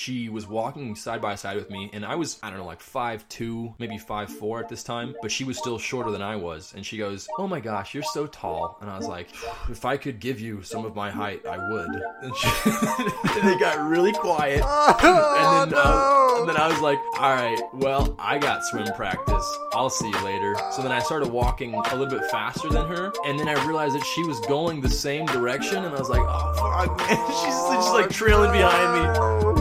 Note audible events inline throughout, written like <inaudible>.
she was walking side by side with me, and I was, I don't know, like five two, maybe five four at this time, but she was still shorter than I was. And she goes, "Oh my gosh, you're so tall," and I was like, "If I could give you some of my height, I would." <laughs> And, she, and they got really quiet, <laughs> and then, uh, and then I was like, "All right, well, I got swim practice. I'll see you later." So then I started walking a little bit faster than her, and then I realized that she was going the same direction, and I was like, "Oh fuck, man!" <laughs> She's just like trailing behind me.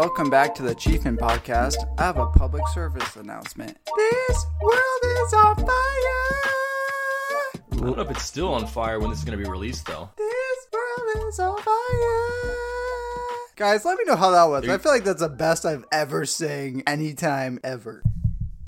Welcome back to the Chiefman Podcast. I have a public service announcement. This world is on fire. I don't know if it's still on fire when this is going to be released, though. This world is on fire. Guys, let me know how that was. I feel like that's the best I've ever sang anytime ever.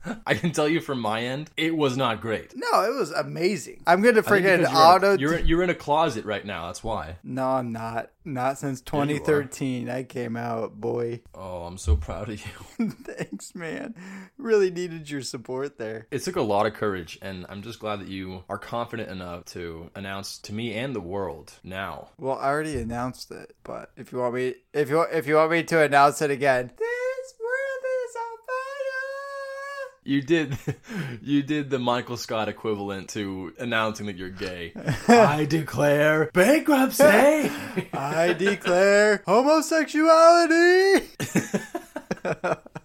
<laughs> I can tell you from my end, it was not great. No, it was amazing. I'm gonna I think freaking auto. You're, you're, you're in a closet right now. That's why. no, I'm not. Not since you are. 2013. I came out, boy. Oh, I'm so proud of you. <laughs> Thanks, man. Really needed your support there. It took a lot of courage, and I'm just glad that you are confident enough to announce to me and the world now. Well, I already announced it, but if you want me, if you if you want me to announce it again, You did, <laughs> you did the Michael Scott equivalent to announcing that you're gay. <laughs> I declare bankruptcy. <laughs> I declare homosexuality.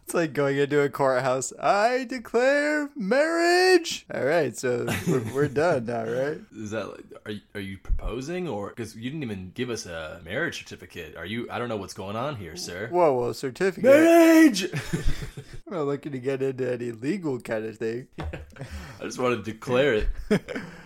It's like going into a courthouse. I declare marriage. All right, so we're, we're done now, right? <laughs> Is that like, are you, are you proposing or because you didn't even give us a marriage certificate? Are you? I don't know what's going on here, sir. Whoa, whoa, certificate. Marriage. <laughs> I'm not looking to get into any legal kind of thing. <laughs> I just want to declare it.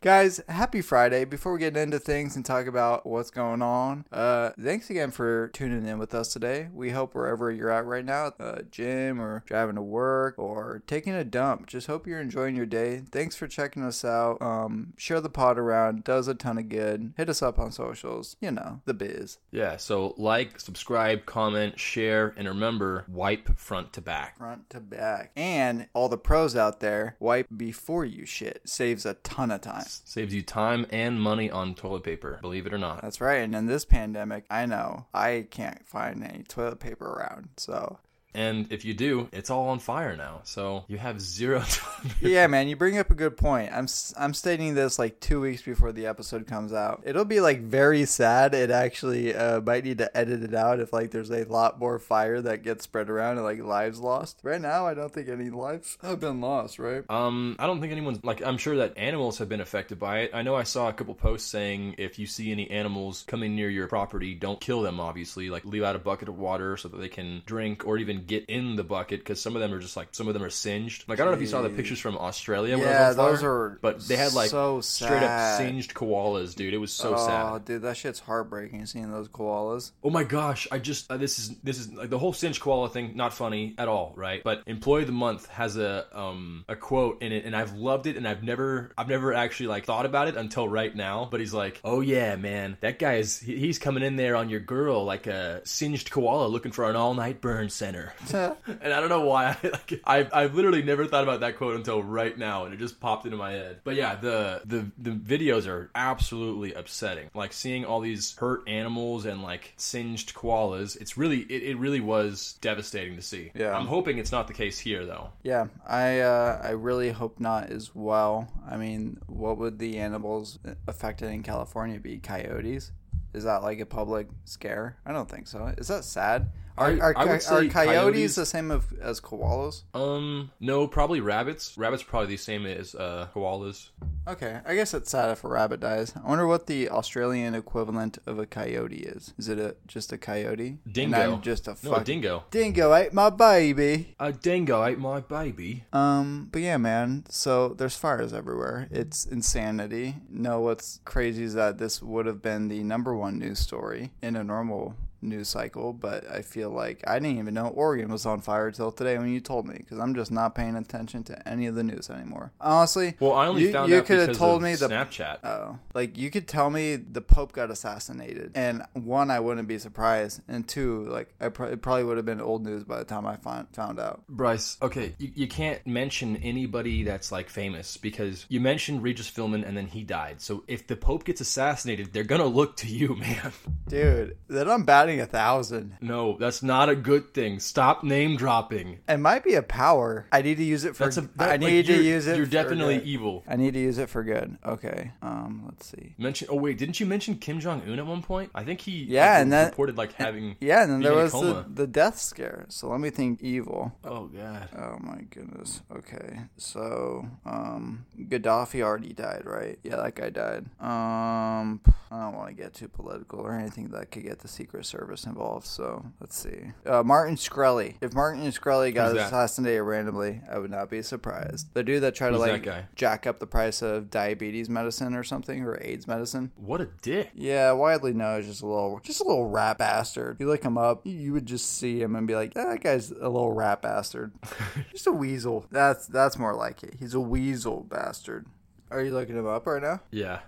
Guys, happy Friday. Before we get into things and talk about what's going on, uh, thanks again for tuning in with us today. We hope wherever you're at right now, at the gym or driving to work or taking a dump, just hope you're enjoying your day. Thanks for checking us out. Um, share the pod around, does a ton of good. Hit us up on socials, you know, the biz. Yeah. So like, subscribe, comment, share, and remember, wipe front to back. Front to back. And all the pros out there, wipe before you shit. Saves a ton of time. Saves you time and money on toilet paper. Believe it or not. That's right. And in this pandemic, I know I can't find any toilet paper around. So, And if you do, it's all on fire now. So you have zero <laughs> time. yeah, man, you bring up a good point. I'm I'm stating this like two weeks before the episode comes out. It'll be like very sad. It actually uh, might need to edit it out if like there's a lot more fire that gets spread around and like lives lost. Right now, I don't think any lives have been lost. Right? Um, I don't think anyone's like. I'm sure that animals have been affected by it. I know I saw a couple posts saying if you see any animals coming near your property, don't kill them. Obviously, like leave out a bucket of water so that they can drink or even get in the bucket because some of them are just like some of them are singed. Like I don't know if you saw the pictures from Australia. Yeah, those fire, are But they had like so straight up singed koalas, dude. It was so oh, sad. dude, that shit's heartbreaking seeing those koalas. Oh my gosh! I just uh, this is this is like the whole singed koala thing. Not funny at all, right? But employee of the month has a um a quote in it, and I've loved it, and I've never I've never actually like thought about it until right now. But he's like, "Oh yeah, man, that guy's he, he's coming in there on your girl like a singed koala looking for an all night burn center." <laughs> and I don't know why I <laughs> like I I've literally never thought about that quote until right now, and it just popped into my head. But yeah, the the the videos are absolutely upsetting. Like seeing all these hurt animals and like singed koalas. It's really it, it really was devastating to see. Yeah. I'm hoping it's not the case here though. Yeah, I uh, I really hope not as well. I mean, what would the animals affected in California be? Coyotes? Is that like a public scare? I don't think so. Is that sad? Are are, I are coyotes, coyotes- the same of, as koalas? Um, no, probably rabbits. Rabbits are probably the same as uh koalas. Okay, I guess it's sad if a rabbit dies. I wonder what the Australian equivalent of a coyote is. Is it a just a coyote? Dingo. Just a No, a dingo. Dingo ate my baby. A dingo ate my baby. Um, but yeah, man. So there's fires everywhere. It's insanity. No, what's crazy is that this would have been the number one news story in a normal news cycle, but I feel like I didn't even know Oregon was on fire until today when you told me because I'm just not paying attention to any of the news anymore. Honestly, Well, I only you, found you out coulda because told of me the Snapchat. Oh, like you could tell me the Pope got assassinated, and one, I wouldn't be surprised, and two, like I pro- it probably would have been old news by the time I find, found out. Bryce, okay, you, you can't mention anybody that's like famous because you mentioned Regis Philbin and then he died. So if the Pope gets assassinated, they're gonna look to you, <laughs> man. Dude, then I'm batting a thousand. No, that's not a good thing. Stop name dropping. It might be a power. I need to use it for. That's a. That, I like, need to use it. You're definitely good. evil. I need to use it for good. Okay. Um. Let's see. Mention. Oh wait, didn't you mention Kim Jong Un at one point? I think he. Yeah, like, and that- reported like having. Yeah, and then there being in a was the, the death scare. So let me think evil. Oh god. Oh my goodness. Okay. So, um, Gaddafi already died, right? Yeah, that guy died. Um, I don't want to get too political or anything that could get the Secret Service involved. So let's see. Uh, Martin Shkreli. If Martin Shkreli got Who's that? assassinated randomly, I would not be surprised. The dude that tried to Who's like that guy? jack up the price of diabetes medicine or something or AIDS medicine. What a dick. Yeah, widely known as just a little, just a little rat bastard. You look him up, you would just see him and be like, "Yeah, that guy's a little rat bastard, <laughs> just a weasel." That's that's more like it. He's a weasel bastard. Are you looking him up right now? Yeah.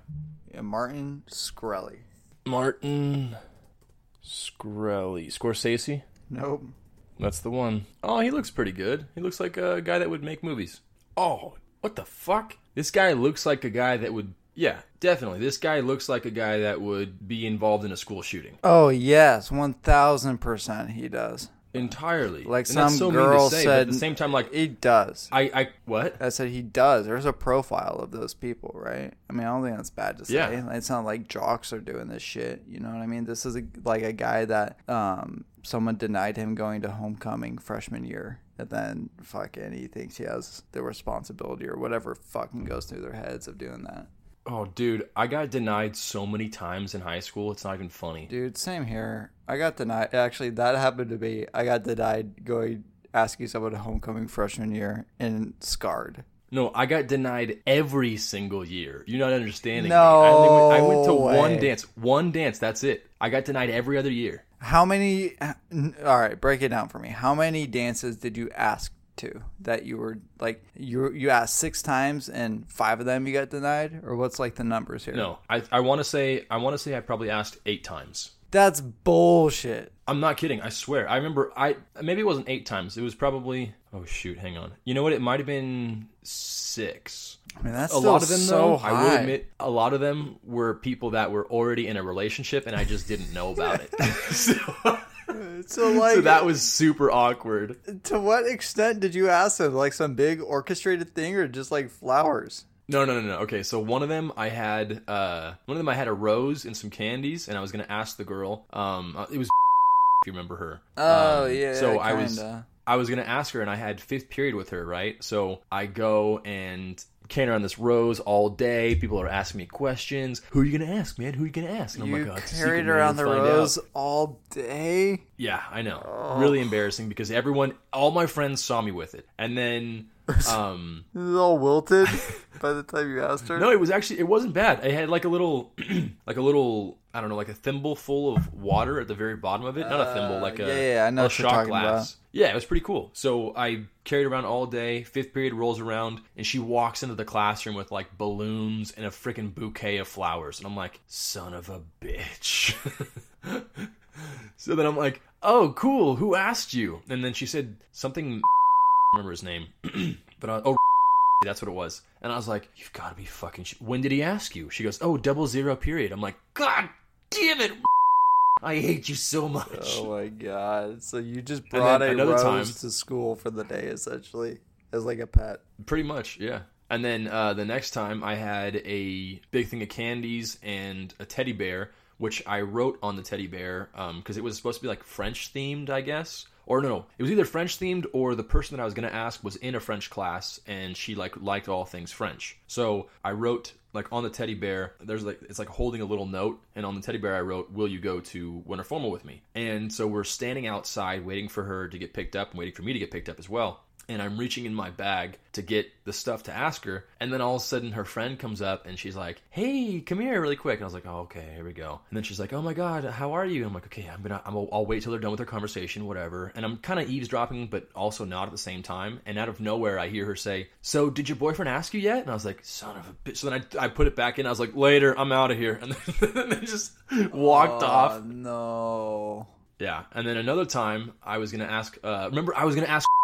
Yeah, Martin Shkreli. Martin Scorelli. Scorsese? Nope. That's the one. Oh, he looks pretty good. He looks like a guy that would make movies. Oh, what the fuck? This guy looks like a guy that would. Yeah, definitely. This guy looks like a guy that would be involved in a school shooting. Oh yes, one thousand percent he does. Entirely. Like And some so girl say, but at the same time, like, He does. I, I, what? I said he does. There's a profile of those people, right? I mean, I don't think that's bad to say. Yeah. It's not like jocks are doing this shit. You know what I mean? This is a, like a guy that um someone denied him going to homecoming freshman year, and then fucking he thinks he has the responsibility or whatever fucking goes through their heads of doing that. Oh, dude, I got denied so many times in high school. It's not even funny. Dude, same here. I got denied. Actually, that happened to me. I got denied going asking someone to homecoming freshman year and scarred. No, I got denied every single year. You're not understanding No me. I, went, I went to one dance. One dance. That's it. I got denied every other year. How many? All right, break it down for me. How many dances did you ask to that you were like you you asked six times and five of them you got denied, or what's like the numbers here? No, I, I want to say I want to say I probably asked eight times. that's bullshit. I'm not kidding. I swear. I remember. I maybe it wasn't eight times. It was probably. Oh shoot! Hang on. You know what? It might have been six. I mean, that's a lot of them, so though, high. I will admit, a lot of them were people that were already in a relationship, and I just didn't know about it. <laughs> <laughs> so, <laughs> so like, so that was super awkward. to what extent did you ask them? Like some big orchestrated thing, or just like flowers? No, no, no, no. Okay, so one of them I had, uh, one of them I had a rose and some candies, and I was gonna ask the girl. Um, uh, it was <laughs> if you remember her. Oh Um, yeah. So I was. I was gonna ask her, and I had fifth period with her, right? So I go and canter on this rose all day. People are asking me questions. Who are you gonna ask, man? Who are you gonna ask? Oh and I'm You like, oh, it's carried around the rose out." all day. Yeah, I know. Oh. Really embarrassing because everyone, all my friends saw me with it, and then, <laughs> um, It was all wilted <laughs> by the time you asked her. no, it was actually it wasn't bad. I had like a little, <clears throat> like a little, I don't know, like a thimble full of water at the very bottom of it. Not a thimble, like a Uh, yeah, yeah, I know a shot glass. Yeah, it was pretty cool. So I carried around all day. Fifth period rolls around, and she walks into the classroom with like balloons and a freaking bouquet of flowers, and I'm like, son of a bitch. <laughs> so then I'm like, oh, cool. Who asked you? And then she said something. Remember his name, <clears throat> but I, oh. <laughs> That's what it was. And I was like, you've got to be fucking sh- When did he ask you? She goes, oh, double zero period. I'm like, God damn it. <laughs> I hate you so much. Oh my god! So you just brought a another rose time- to school for the day, essentially, as like a pet. Pretty much, yeah. And then uh, the next time I had a big thing of candies and a teddy bear, which I wrote on the teddy bear because it was supposed to be like French themed, I guess. Or no, no, it was either French themed or the person that I was going to ask was in a French class and she like liked all things French. So I wrote like on the teddy bear, there's like it's like holding a little note, and on the teddy bear I wrote, "Will you go to Winter Formal with me?" And so we're standing outside waiting for her to get picked up and waiting for me to get picked up as well and I'm reaching in my bag to get the stuff to ask her, and then all of a sudden her friend comes up and she's like, "Hey, come here, really quick." And I was like, "Oh, okay, here we go." And then she's like, "Oh my god, how are you?" And I'm like, "Okay, I'm gonna, I'm, I'll wait till they're done with their conversation, whatever." And I'm kind of eavesdropping, but also not at the same time. And out of nowhere, I hear her say, "So, did your boyfriend ask you yet?" And I was like, "Son of a bitch!" So then I, I put it back in. I was like, "Later, I'm out of here," <laughs> and then, then just walked Oh, off. no. Yeah, and then another time I was gonna ask. Uh, remember, I was gonna ask. <laughs>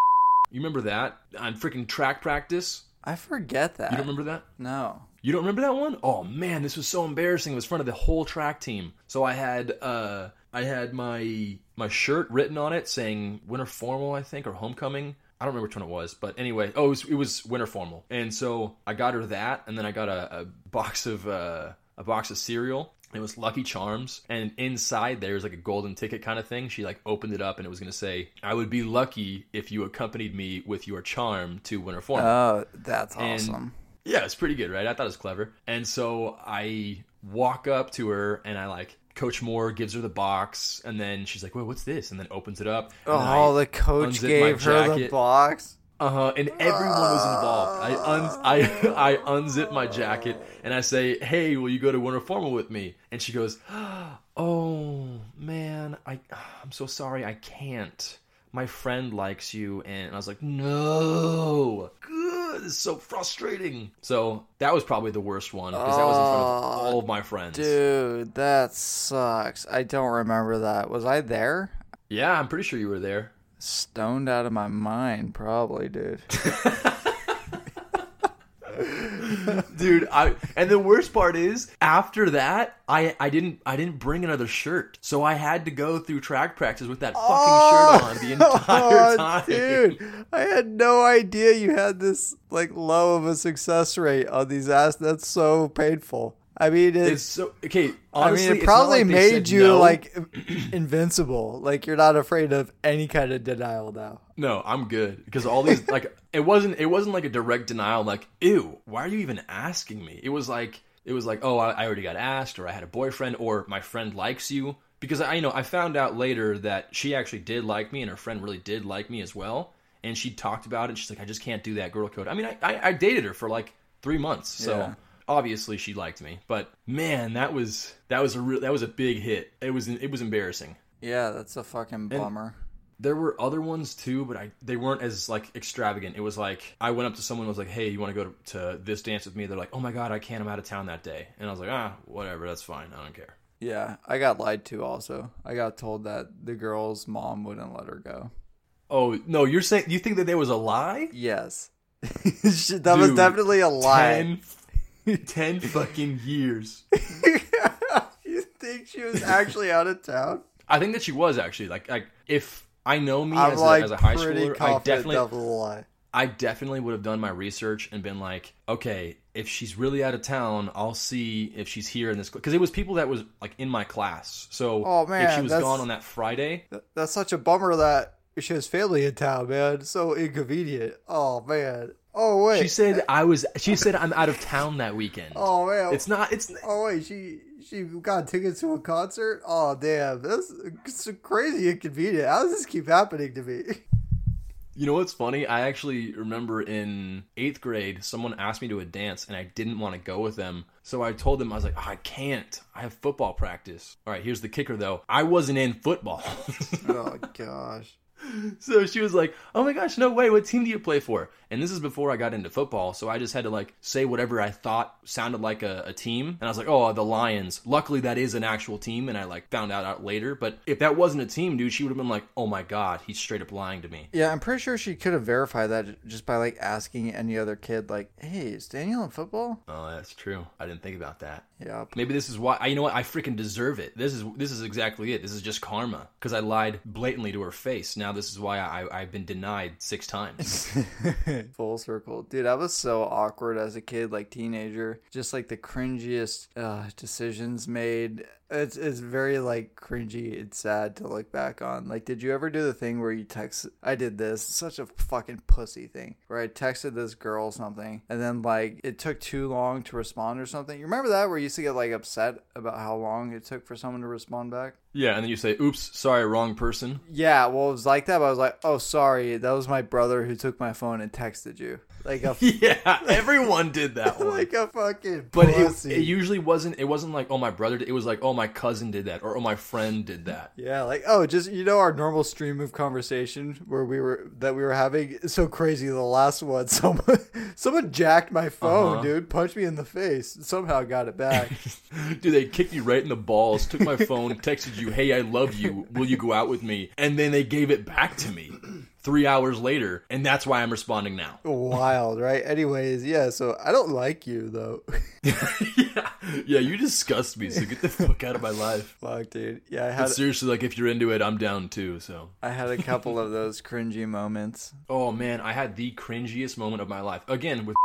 You remember that on freaking track practice? I forget that. You don't remember that? No. You don't remember that one? Oh man, this was so embarrassing. It was in front of the whole track team. So I had uh I had my my shirt written on it saying winter formal, I think, or homecoming. I don't remember which one it was, but anyway, oh, it was, it was winter formal. And so I got her that, and then I got a, a box of uh, a box of cereal. It was Lucky Charms, and inside there was like a golden ticket kind of thing. She like opened it up, and it was gonna say, "I would be lucky if you accompanied me with your charm to winter formal." Oh, that's And- awesome. Yeah, it's pretty good, right? I thought it was clever. And so I walk up to her and I like Coach Moore gives her the box and then she's like, "Wait, what's this?" And then opens it up. Oh, the coach gave her the box. uh-huh, and everyone was involved. I un- I <laughs> I unzip my jacket and I say, "Hey, will you go to Winter Formal with me?" And she goes, <gasps> "Oh, man, I <sighs> I'm so sorry, I can't. My friend likes you." And I was like, "No." Good. This is so frustrating. So, that was probably the worst one because that was in front of all of my friends. Dude, that sucks. I don't remember that. Was I there? Yeah, I'm pretty sure you were there. Stoned out of my mind, probably, dude. <laughs> <laughs> dude i and the worst part is after that i i didn't i didn't bring another shirt so i had to go through track practice with that fucking shirt oh, on the entire Oh, <laughs> time dude, I had no idea you had this like low of a success rate on these ass. That's so painful. I mean, it, it's so okay I mean, it probably like made you no. like <clears throat> invincible. Like you're not afraid of any kind of denial now. no i'm good because all these like it wasn't it wasn't like a direct denial like ew why are you even asking me it was like it was like oh i, I already got asked or i had a boyfriend or my friend likes you because i you know i found out later that she actually did like me and her friend really did like me as well and she talked about it she's like i just can't do that girl code i mean i i, I dated her for like three months so Yeah. Obviously she liked me but man that was that was a real that was a big hit it was it was embarrassing Yeah, that's a fucking bummer. there were other ones too, but I they weren't as like extravagant. It was like I went up to someone and was like, "Hey, you want to go to, to this dance with me?" They're like, "Oh my god, I can't. I'm out of town that day." And I was like, "Ah, whatever. That's fine. I don't care." Yeah, I got lied to. Also, I got told that the girl's mom wouldn't let her go. Oh no, you're saying you think that there was a lie? Yes, <laughs> that was definitely a lie. Ten, <laughs> ten fucking years. <laughs> you think she was actually out of town? I think that she was actually like like if I know me I'm as, like a, as a high schooler, I definitely that was a lie. I definitely would have done my research and been like, okay, if she's really out of town, I'll see if she's here in this because it was people that was like in my class. So Oh, if man, she was gone on that Friday, Th- That's such a bummer that she has family in town, man. So inconvenient. Oh man. Oh wait. she said I was. She said I'm out of town that weekend. Oh man. Oh. It's not. It's Oh wait, she she got tickets to a concert. Oh damn, that's it's crazy inconvenient. How does this keep happening to me? You know what's funny? I actually remember in eighth grade, someone asked me to a dance, and I didn't want to go with them. So I told them I was like, oh, I can't. I have football practice. All right, here's the kicker though. I wasn't in football. <laughs> oh gosh. <laughs> So she was like, "Oh my gosh, no way! What team do you play for?" And this is before I got into football, so I just had to like say whatever I thought sounded like a, a team, and I was like, "Oh, the Lions." Luckily, that is an actual team, and I like found out, out later. But if that wasn't a team, dude, she would have been like, "Oh my god, he's straight up lying to me." Yeah, I'm pretty sure she could have verified that just by like asking any other kid, like, "Hey, is Daniel in football?" Oh, that's true. I didn't think about that. Yeah. Maybe this is why. I, you know what? I freaking deserve it. This is this is exactly it. This is just karma because I lied blatantly to her face. Now now this is why I, I've been denied six times. <laughs> <laughs> Full circle. Dude, I was so awkward as a kid, like teenager. Just like the cringiest uh, decisions made. It's it's very like cringy. It's sad to look back on. Like, did you ever do the thing where you text? I did this. Such a fucking pussy thing. Where I texted this girl something, and then like it took too long to respond or something. You remember that where you used to get like upset about how long it took for someone to respond back? Yeah, and then you say, "Oops, sorry, wrong person." Yeah, well, it was like that. But I was like, oh, sorry, that was my brother who took my phone and texted you. Like a <laughs> Yeah, everyone did that <laughs> one. like a fucking But it, pussy. it usually wasn't. It wasn't like, oh, my brother. Did, it was like, oh, my cousin did that, or oh, my friend did that. Yeah, like oh, just you know our normal stream of conversation where we were that we were having so crazy. The last one, <laughs> someone someone jacked my phone, Uh-huh. dude, punched me in the face. Somehow got it back. Dude, they kicked you right in the balls. Took my phone, texted you, "Hey, I love you. Will you go out with me?" And then they gave it back to me three hours later, and that's why I'm responding now. Wild, right? Anyways, yeah. So I don't like you though. <laughs> yeah, yeah, you disgust me. So get the fuck out of my life. Fuck, dude. Yeah, I But seriously, like if you're into it, I'm down too. So. I had a couple of those cringy moments. Oh man, I had the cringiest moment of my life. Again with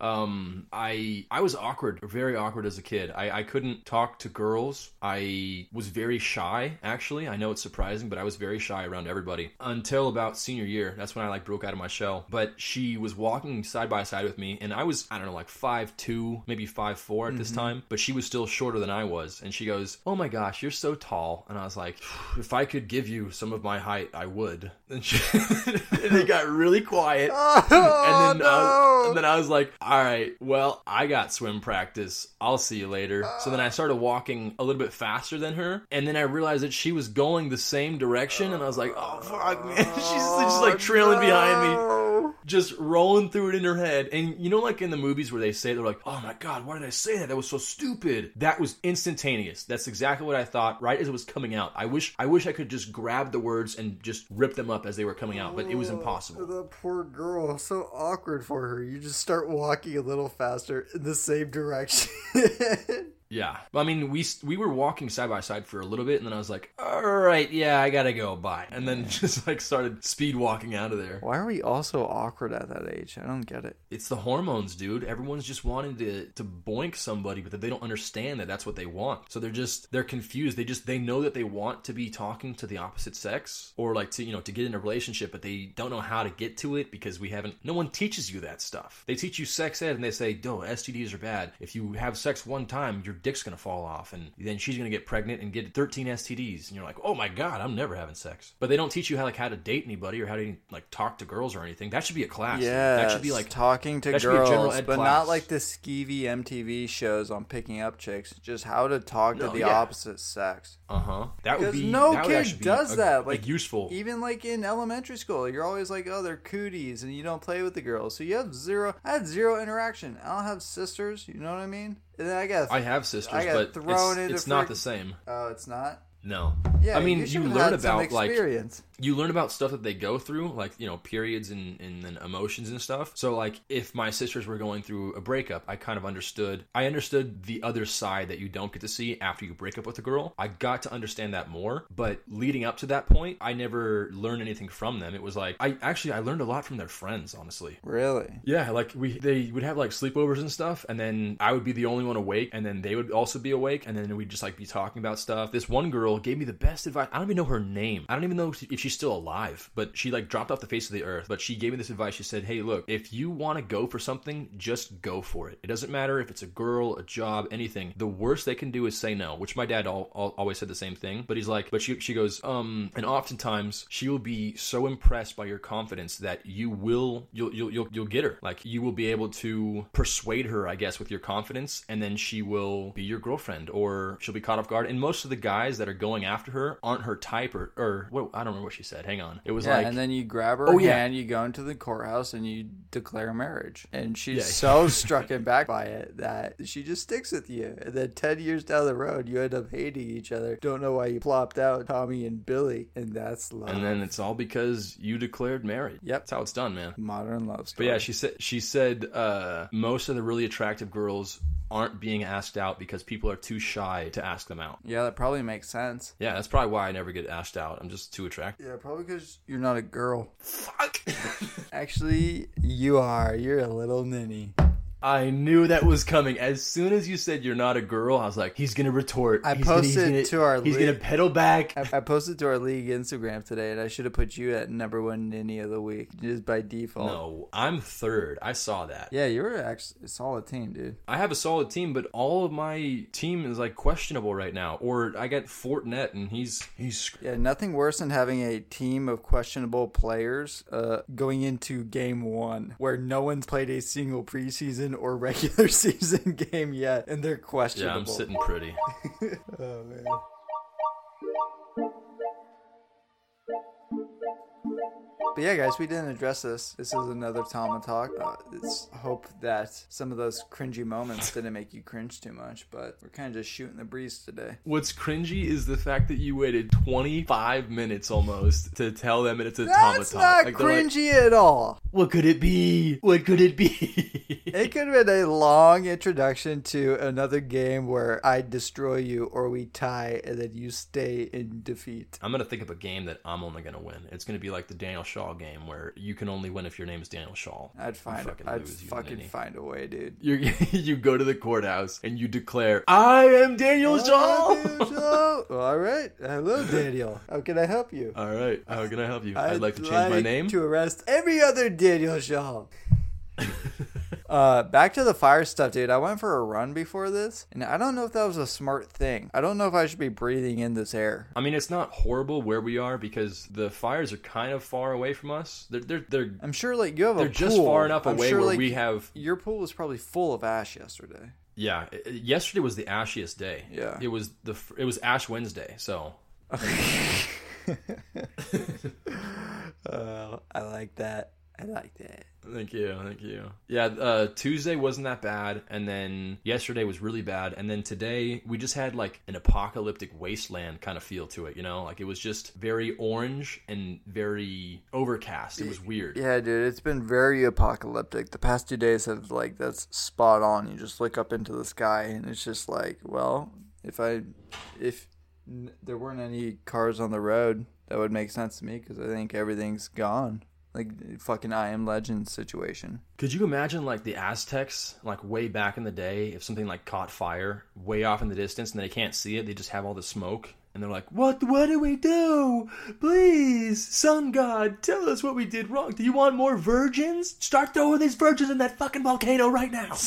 um I I was awkward, very awkward as a kid. I, I couldn't talk to girls. I was very shy, actually. I know it's surprising, but I was very shy around everybody. Until about senior year. That's when I like broke out of my shell. But she was walking side by side with me and I was, I don't know, like five two, maybe five four at this time, but she was still shorter than I was. And she goes, Oh my gosh, you're so tall. And I was like, if I could give you some of my height, I would. <laughs> And she <laughs> and it got really quiet <laughs> Oh and then, I was, no! and then I was like, all right, well, I got swim practice. I'll see you later. So then I ah. started walking a little bit faster than her. And then I realized that she was going the same direction. And I was like, oh, fuck, man. <laughs> She's just like trailing behind me, No. Just rolling through it in her head. And you know, like in the movies where they say, they're like, oh my God, why did I say that? That was so stupid. That was instantaneous. That's exactly what I thought right as it was coming out. I wish, I wish I could just grab the words and just rip them up as they were coming out, but it was oh, impossible. The poor girl, so awkward for her. You just start walking a little faster in the same direction. <laughs> Yeah, I mean, we we were walking side by side for a little bit, and then I was like, "All right, yeah, I gotta go, bye," and then <laughs> just like started speed walking out of there. Why are we all so awkward at that age? I don't get it. It's the hormones, dude. Everyone's just wanting to to boink somebody, but they don't understand that that's what they want. So they're just they're confused. They just they know that they want to be talking to the opposite sex or like to you know to get in a relationship, but they don't know how to get to it because we haven't. No one teaches you that stuff. They teach you sex ed, and they say, "No, STDs are bad. If you have sex one time, your dick's gonna fall off, and then she's gonna get pregnant and get 13 STDs." And you're like, "Oh my god, I'm never having sex." But they don't teach you how like how to date anybody or how to like talk to girls or anything. That should be a class. Yeah, that should be like talking to that should be a general girls, ed but class. not like the skeevy MTV shows on picking up chicks. Just how to talk No, to the yeah. opposite sex. Uh huh. That would be no that kid does a- that, Like, like, useful. Even like in elementary school, you're always like, "Oh, they're cooties," and you don't play with the girls, so you have zero. I had zero interaction. I don't have sisters. You know what I mean? And then I got. I have sisters, I got but thrown it's, into it's not frick- the same. oh, it's not. No. Yeah, I mean, you, learn had some about like experience. You learn about stuff that they go through, like you know periods and, and then emotions and stuff. So like if my sisters were going through a breakup, I kind of understood. I understood the other side that you don't get to see after you break up with a girl. I got to understand that more. But leading up to that point, I never learned anything from them. It was like I actually I learned a lot from their friends, honestly. Really? Yeah, like we they would have like sleepovers and stuff, and then I would be the only one awake, and then they would also be awake, and then we'd just like be talking about stuff. This one girl gave me the best advice. I don't even know her name. I don't even know if she's still alive, but she like dropped off the face of the earth. But she gave me this advice. She said, "Hey, look, if you want to go for something, just go for it. It doesn't matter if it's a girl, a job, anything. The worst they can do is say no." Which my dad all, all, always said the same thing. But he's like, but she she goes, um, and oftentimes she will be so impressed by your confidence that you will you'll you'll you'll, you'll get her. Like you will be able to persuade her, I guess, with your confidence, and then she will be your girlfriend, or she'll be caught off guard. And most of the guys that are going after her aren't her type, or or what, I don't remember what she said. Hang on, it was Yeah, like and then you grab her Oh, yeah. hand, you go into the courthouse, and you declare marriage. And she's Yeah. so <laughs> struck and back by it that she just sticks with you. And then 10 years down the road, you end up hating each other. Don't know why you plopped out Tommy and Billy. And that's love. and then it's all because you declared marriage. Yep. that's how it's done, man. Modern love But yeah, she said she said uh, most of the really attractive girls aren't being asked out because people are too shy to ask them out. Yeah, that probably makes sense. Yeah, that's probably why I never get asked out. I'm just too attractive. Yeah, probably because you're not a girl. Fuck. <laughs> Actually, you are. You're a little ninny. I knew that was coming. As soon as you said you're not a girl, I was like, he's gonna retort. I he's gonna, he's posted gonna- to our He's li- gonna pedal back. I, I posted to our league Instagram today, and I should have put you at number one ninny of the week just by default. No, I'm third. I saw that. Yeah, you were actually a solid team, dude. I have a solid team, but all of my team is like questionable right now. Or I got Fournette, and he's he's Yeah, nothing worse than having a team of questionable players uh, going into game one where no one's played a single preseason or regular <laughs> season game yet, and they're questionable. yeah. I'm sitting pretty. <laughs> Oh man. But yeah, guys, we didn't address this. This is another Tama talk. Uh, it's hope that some of those cringy moments didn't make you cringe too much, but we're kind of just shooting the breeze today. What's cringy is the fact that you waited 25 minutes almost to tell them it's a That's Tomatalk. not Like, they're like, cringy at all. what could it be? What could it be? <laughs> It could have been a long introduction to another game where I destroy you or we tie and then you stay in defeat. I'm gonna think of a game that I'm only gonna win. It's gonna be like the Daniel Shaw game where you can only win if your name is Daniel Shaw. I'd find fucking I'd lose, fucking find a way, dude. You <laughs> you go to the courthouse and you declare, "I am Daniel Shaw." Oh, <laughs> well, all right. Hello, Daniel. How can I help you? All right, how can I help you? I'd, like to change my name. To arrest every other Daniel Shaw. <laughs> uh, back to the fire stuff, dude. I went for a run before this, and I don't know if that was a smart thing. I don't know if I should be breathing in this air. I mean, it's not horrible where we are because the fires are kind of far away from us. They're they're they're, I'm sure, like you have a they're just pool. far enough I'm away sure, where like, we have. Your pool was probably full of ash yesterday. Yeah, yesterday was the ashiest day. Yeah. it was the it was Ash Wednesday. So <laughs> <laughs> Uh, I like that. I like that. Thank you, thank you. Yeah, uh, Tuesday wasn't that bad, and then yesterday was really bad, and then today we just had like an apocalyptic wasteland kind of feel to it, you know? Like it was just very orange and very overcast. It was weird. Yeah, dude, it's been very apocalyptic. The past two days have like that's spot on. You just look up into the sky and it's just like, well, if I, if n- there weren't any cars on the road, that would make sense to me because I think everything's gone. Like fucking I Am Legend situation. Could you imagine like the Aztecs, like way back in the day, if something like caught fire way off in the distance and they can't see it, they just have all the smoke. And they're like, "What? What do we do? Please, Sun God, tell us what we did wrong. Do you want more virgins? Start throwing these virgins in that fucking volcano right now." <laughs>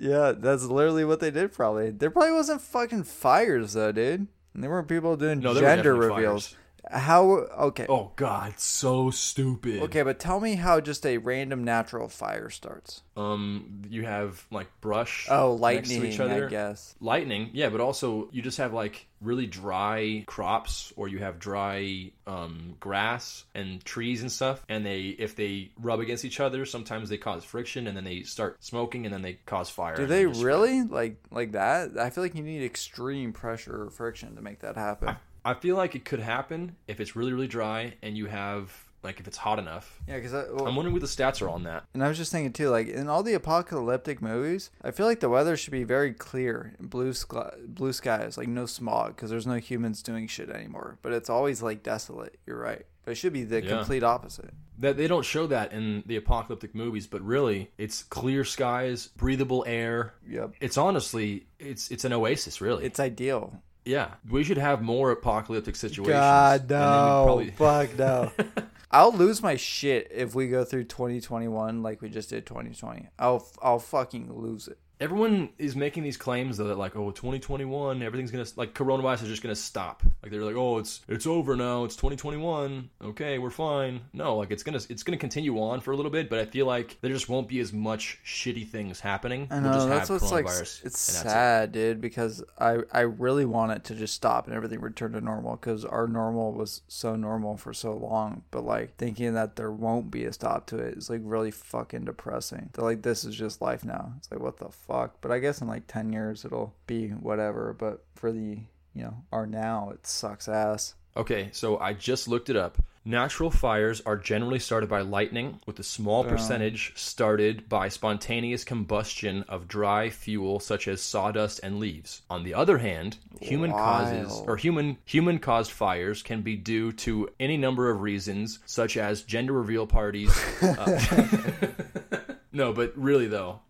Yeah, that's literally what they did. Probably there probably wasn't fucking fires though, dude. And there weren't people doing No, gender reveals. fires. How? Okay. Oh God, so stupid. Okay, but tell me how just a random natural fire starts. Um, you have like brush. Oh, next to lightning, each other. I guess. lightning yeah but also you just have like really dry crops or you have dry um, grass and trees and stuff and they if they rub against each other sometimes they cause friction and then they start smoking and then they cause fire Do they really like like that? I feel like you need extreme pressure or friction to make that happen. i feel like it could happen if it's really really dry and you have like if it's hot enough Yeah, because i'm wondering what the stats are on that and I was just thinking too, like in all the apocalyptic movies, I feel like the weather should be very clear, blue sky, blue skies, like no smog, because there's no humans doing shit anymore. But it's always like desolate. You're right, but it should be the Yeah. complete opposite. that they don't show that in the apocalyptic movies but really it's clear skies breathable air Yep, it's honestly it's it's an oasis really it's ideal. Yeah, we should have more apocalyptic situations. God and then we'd no, probably- <laughs> fuck no. <laughs> I'll lose my shit if we go through 2021 like we just did 2020. I'll I'll fucking lose it. Everyone is making these claims though that like, oh, 2021, everything's gonna like coronavirus is just gonna stop. Like they're like, oh, it's it's over now. It's 2021. Okay, we're fine. No, like it's gonna it's gonna continue on for a little bit, but I feel like there just won't be as much shitty things happening. I We'll know just that's what's like. It's that's it. sad, dude, because I I really want it to just stop and everything return to normal because our normal was so normal for so long. But like thinking that there won't be a stop to it is like really fucking depressing. That like this is just life now. It's like what the fuck. But I guess in like ten years it'll be whatever. But for the you know our now it sucks ass. Okay, so I just looked it up. Natural fires are generally started by lightning, with a small percentage started by spontaneous combustion of dry fuel such as sawdust and leaves. On the other hand, human causes or human human caused fires can be due to any number of reasons, such as gender reveal parties. uh, <laughs> <laughs> <laughs> no, but really though,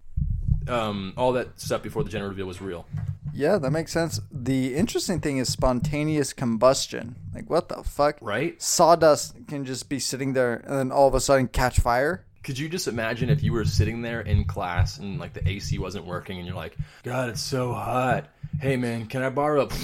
um, all that stuff before the gender reveal was real. Yeah, that makes sense. The interesting thing is spontaneous combustion. Like, what the fuck? Right? Sawdust can just be sitting there and then all of a sudden catch fire. Could you just imagine if you were sitting there in class and like the AC wasn't working and you're like, God, it's so hot. Hey man, can I borrow a <laughs>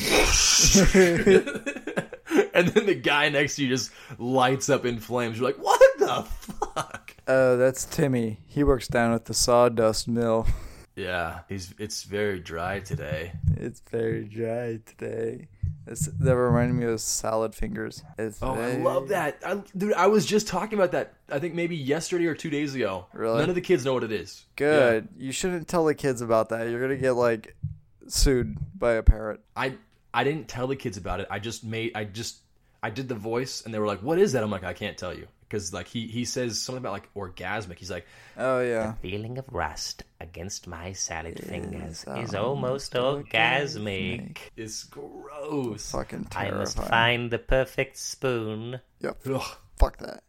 <laughs> And then the guy next to you just lights up in flames. You're like, what the fuck? Oh, that's Timmy. He works down at the sawdust mill. <laughs> Yeah, he's it's very dry today. It's very dry today. It's, that reminded me of salad fingers. It's Oh, I love that. I, dude, I was just talking about that. I think maybe yesterday or two days ago. Really? None of the kids know what it is. Good. You shouldn't tell the kids about that. You're gonna get like sued by a parent. I I didn't tell the kids about it. I just made I just I did the voice and they were like, "What is that?" I'm like, "I can't tell you." Cuz like he he says something about like orgasmic. He's like, Oh yeah. the feeling of rust against my salad fingers is almost orgasmic. "It's gross." Fucking terrifying. I must find the perfect spoon. Yep. Ugh. Fuck that.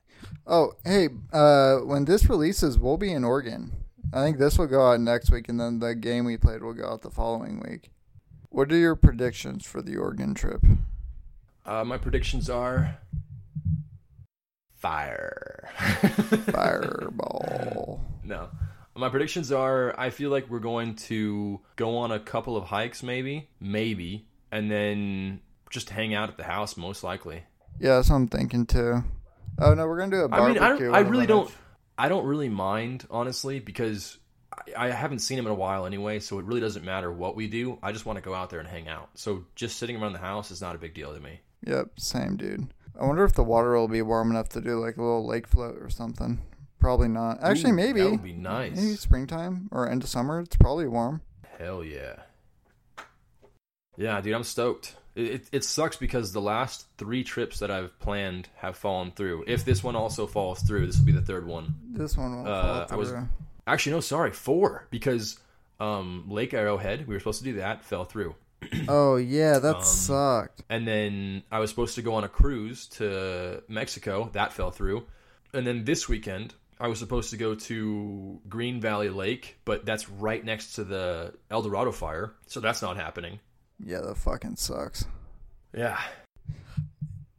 Oh, hey, uh, when this releases, we'll be in Oregon. I think this will go out next week, and then the game we played will go out the following week. What are your predictions for the Oregon trip? Uh, my predictions are fire. Fireball. <laughs> no. My predictions are I feel like we're going to go on a couple of hikes maybe, maybe, and then just hang out at the house most likely. yeah, that's what I'm thinking too. Oh no, we're gonna do a mean, barbecue. I don't. I really don't. I don't really mind honestly because I, I haven't seen him in a while anyway, so it really doesn't matter what we do. I just want to go out there and hang out. So just sitting around the house is not a big deal to me. Yep, same dude. I wonder if the water will be warm enough to do like a little lake float or something. Probably not. Actually, Ooh, maybe. that would be nice. Maybe springtime or end of summer. It's probably warm. Hell yeah. Yeah, dude, I'm stoked. It, it, it sucks because the last three trips that I've planned have fallen through. If this one also falls through, this will be the third one. This one won't Uh, fall I was- Actually, no, sorry, four because um, Lake Arrowhead, we were supposed to do that, fell through. <clears throat> Oh yeah, that Um, sucked. And then I was supposed to go on a cruise to Mexico. That fell through. And then this weekend, I was supposed to go to Green Valley Lake, but that's right next to the El Dorado fire. So that's not happening. Yeah, that fucking sucks. Yeah.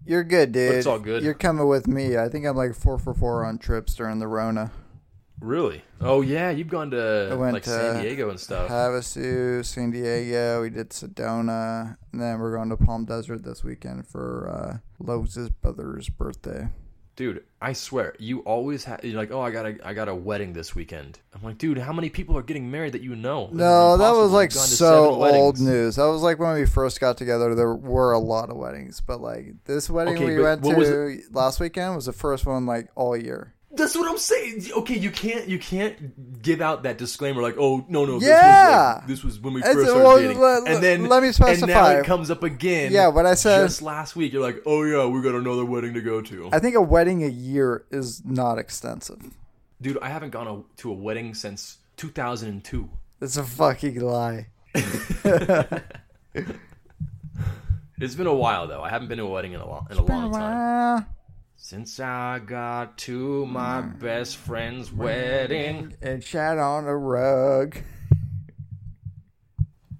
You're good, dude. it's all good. You're coming with me. I think I'm like four for four on trips during the Rona. Really? Oh, yeah. You've gone I to went like to San Diego and stuff. Havasu, San Diego. We did Sedona, and then we're going to Palm Desert this weekend for uh, Lowe's brother's birthday. Dude, I swear, you always have. You're like, oh, I got a, I got a wedding this weekend. I'm like, dude, how many people are getting married that you know? No, that was like You've gone to so old news. That was like when we first got together. There were a lot of weddings, but like this wedding Okay, we went to last weekend was the first one like all year. That's what I'm saying. Okay, you can't you can't give out that disclaimer like, oh no no, Yeah. this was like, this was when we It's- first started well, dating, let- and then let me specify. and now it comes up again. Yeah, what I said- just last week, you're like, oh yeah, we got another wedding to go to. I think a wedding a year is not extensive. Dude, I haven't gone a, to a wedding since 2002. That's a fucking lie. <laughs> It's been a while though. I haven't been to a wedding in a long in a long time. Since I got to my mm. best friend's mm. wedding. And shat on a rug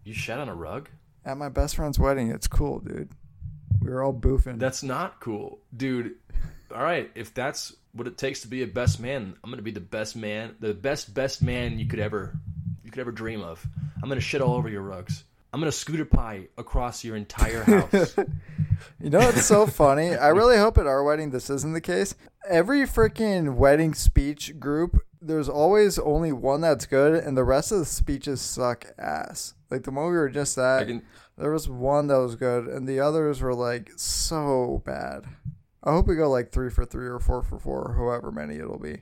You shat on a rug? at my best friend's wedding. It's cool, dude. We were all boofing. That's not cool, dude. All right, if that's what it takes to be a best man, I'm gonna be the best man, the best best man you could ever, you could ever dream of. I'm gonna shit all over your rugs. I'm gonna scooter pie across your entire <laughs> house. You know what's so funny? I really hope at our wedding this isn't the case. Every freaking wedding speech group, there's always only one that's good, and the rest of the speeches suck ass. Like the one we were just at, can, there was one that was good, and the others were like so bad. I hope we go like three for three or four for four, however many it'll be.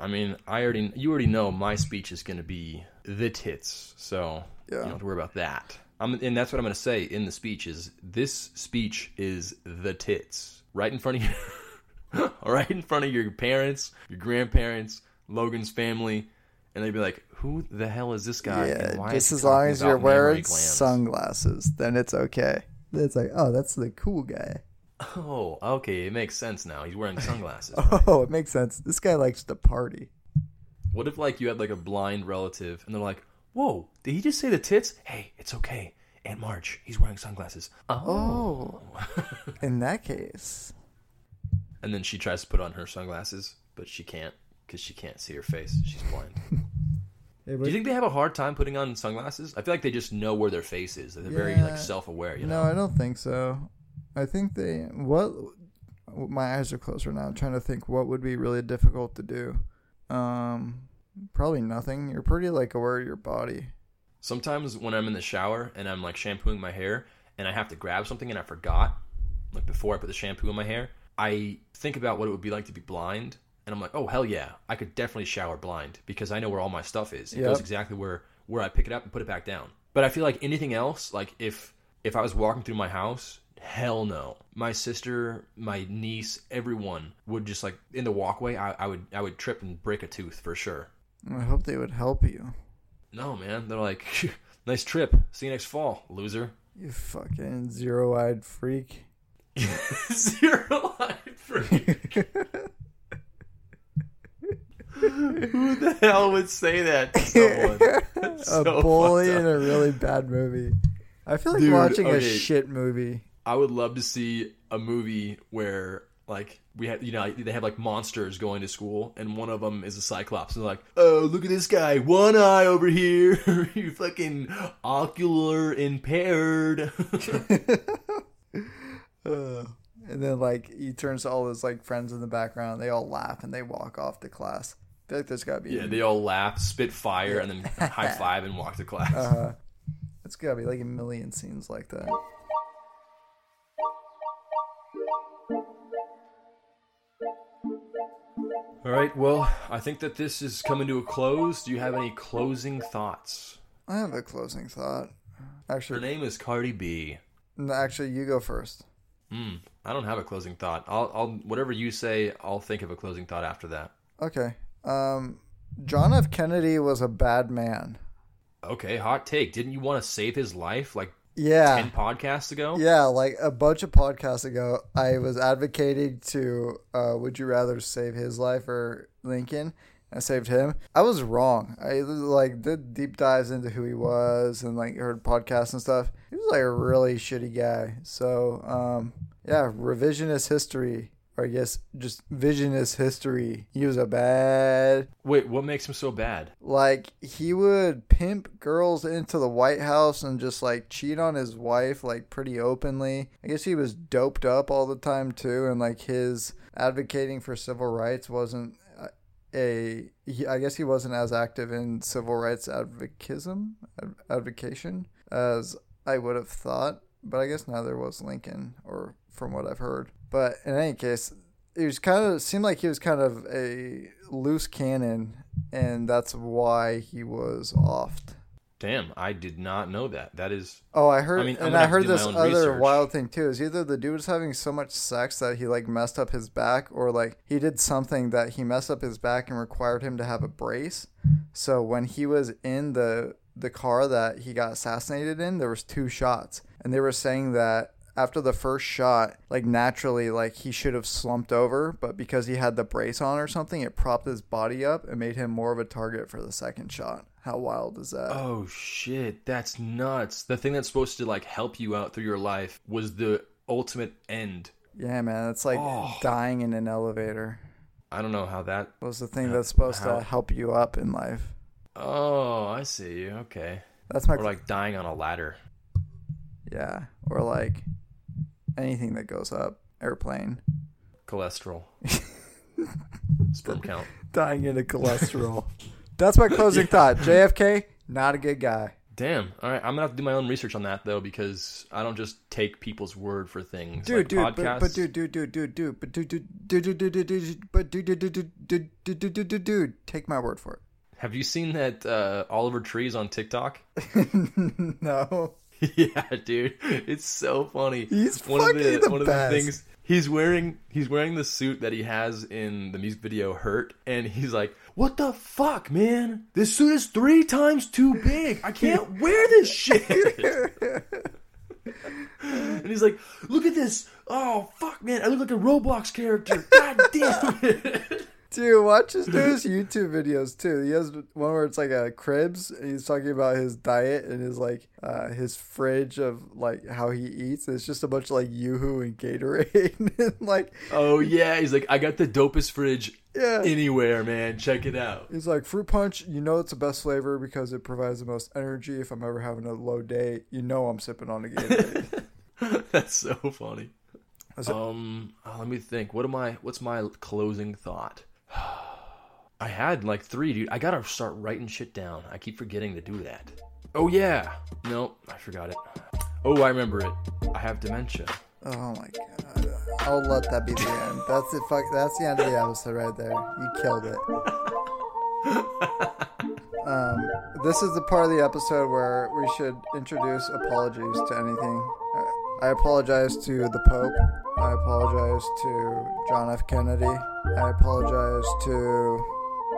I mean, I already, you already know my speech is gonna be the tits, so you Yeah. don't have to worry about that. I'm, and that's what I'm gonna say in the speech is this speech is the tits right in front of you. <laughs> all right, in front of your parents, your grandparents, Logan's family, and they'd be like, "Who the hell is this guy? and yeah, why just is as long as you're wearing glands?" sunglasses, then it's okay. It's like, oh, that's the cool guy. Oh, okay, it makes sense now. He's wearing sunglasses. <laughs> Oh, it makes sense. This guy likes to party. What if like you had like a blind relative and they're like, "Whoa, did he just say the tits?" Hey, it's okay. Aunt Marge, he's wearing sunglasses. Oh. <laughs> In that case, And then she tries to put on her sunglasses, but she can't because she can't see her face. She's blind. <laughs> Do you think they have a hard time putting on sunglasses? I feel like they just know where their face is. They're very Yeah. like self-aware. You know. no. I don't think so. I think they what. My eyes are closed right now. I'm trying to think what would be really difficult to do. Um, probably nothing. You're pretty like aware of your body. Sometimes when I'm in the shower and I'm like shampooing my hair and I have to grab something and I forgot, like before I put the shampoo in my hair, I think about what it would be like to be blind. And I'm like, oh hell yeah, I could definitely shower blind because I know where all my stuff is. It Yep. goes exactly where where I pick it up and put it back down. But I feel like anything else, like if if I was walking through my house, hell no. My sister, my niece, everyone would just like in the walkway. I, I would I would trip and break a tooth for sure. I hope they would help you. No man, they're like, <laughs> nice trip. See you next fall, loser. You fucking zero-eyed freak. <laughs> zero eyed freak. Who the hell would say that to someone? <laughs> That's a bully in a really bad movie. I feel like Dude, watching a shit movie. I would love to see a movie where like we have you know they have like monsters going to school and one of them is a cyclops. And they're like oh look at this guy. One eye over here. <laughs> You fucking ocular impaired. <laughs> Uh, and then like he turns to all his like friends in the background. They all laugh and they walk off to class. I feel like there's gotta be yeah they all laugh spit fire and then high five and walk to class. <laughs> Uh, it's gotta be like a million scenes like that. All right, well, I think that this is coming to a close. Do you have any closing thoughts? I have a closing thought. Actually, her name is Cardi B. no, actually, you go first. Hmm. I don't have a closing thought. I'll, I'll, whatever you say, I'll think of a closing thought after that. Okay. Um, John F. Kennedy was a bad man. Okay, hot take. Didn't you want to save his life like Yeah. ten podcasts ago? Yeah, like a bunch of podcasts ago, I was advocating to uh, would you rather save his life or Lincoln? I saved him. I was wrong. I like did deep dives into who he was and like heard podcasts and stuff. He was like a really shitty guy. So um, yeah, revisionist history, or I guess just visionist history. He was a bad Wait, what makes him so bad? like he would pimp girls into the White House and just like cheat on his wife like pretty openly. I guess he was doped up all the time too, and like his advocating for civil rights wasn't a. He, I guess he wasn't as active in civil rights advocism, ad, advocation as I would have thought. But I guess neither was Lincoln, or from what I've heard. But in any case, he was kind of seemed like he was kind of a loose cannon, and that's why he was offed. Damn, I did not know that. That is Oh, I heard, I mean, and I heard this other research. wild thing too. Is either the dude was having so much sex that he like messed up his back, or like he did something that he messed up his back and required him to have a brace. So when he was in the the car that he got assassinated in, there was two shots, and they were saying that after the first shot, like naturally, like he should have slumped over, but because he had the brace on or something, it propped his body up and made him more of a target for the second shot. How wild is that? Oh shit, that's nuts. The thing that's supposed to like help you out through your life was the ultimate end. Yeah, man, it's like Oh. dying in an elevator. I don't know how that was the thing that's supposed how- to help you up in life. Oh, I see you. Okay. That's my Or like dying on a ladder. yeah, or like anything that goes up, airplane, Cholesterol. Sperm count. dying in a cholesterol. that's my closing thought. JFK, not a good guy. Damn. All right, I'm gonna have to do my own research on that though because I don't just take people's word for things. Dude, like dude, podcasts. but dude, dude, dude, dude, dude, but dude, dude, dude, dude, dude, dude, dude, but dude, dude, dude, dude, dude, dude, dude, dude, dude, dude, take my word for it. have you seen that uh, Oliver Tree's on TikTok? no. <laughs> yeah, dude, it's so funny. He's one of fucking the, the one best. of the things he's wearing. He's wearing the suit that he has in the music video "Hurt," and he's like, "What the fuck, man? This suit is three times too big. I can't <laughs> wear this shit." <laughs> and he's like, "Look at this. Oh fuck, man! I look like a Roblox character. God damn it." Dude, watch his his YouTube videos too. He has one where it's like a cribs and he's talking about his diet and his like uh his fridge of like how he eats. It's just a bunch of like Yoo-Hoo and Gatorade <laughs> and like Oh yeah, he's like, "I got the dopest fridge yeah. anywhere, man. Check it out." He's like fruit punch. You know it's the best flavor because it provides the most energy. If I'm ever having a low day, you know I'm sipping on a Gatorade. <laughs> That's so funny. Um, uh, let me think. What am I? What's my closing thought? <sighs> I had like three, dude. I gotta start writing shit down. I keep forgetting to do that. Oh yeah. No, I forgot it. Oh, I remember it. I have dementia. oh my god! I'll let that be the end. That's it. Fuck. That's the end of the episode right there. You killed it. <laughs> Um, this is the part of the episode where we should introduce apologies to anything. Uh, I apologize to the Pope. I apologize to John F. Kennedy. I apologize to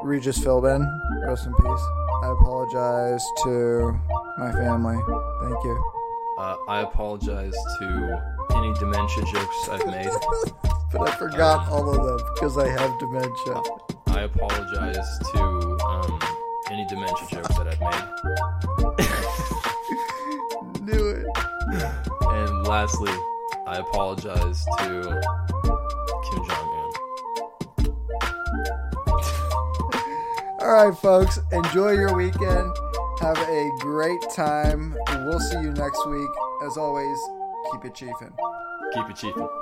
Regis Philbin. Rest in peace. I apologize to my family. Thank you. Uh, I apologize to any dementia jokes I've made. <laughs> But I forgot all of them because I have dementia. I apologize to um, any dementia jokes that I've made. <laughs> Knew it. And lastly, I apologize to All right, folks. Enjoy your weekend. Have a great time. We'll see you next week. As always, keep it chiefin'. Keep it chiefin'.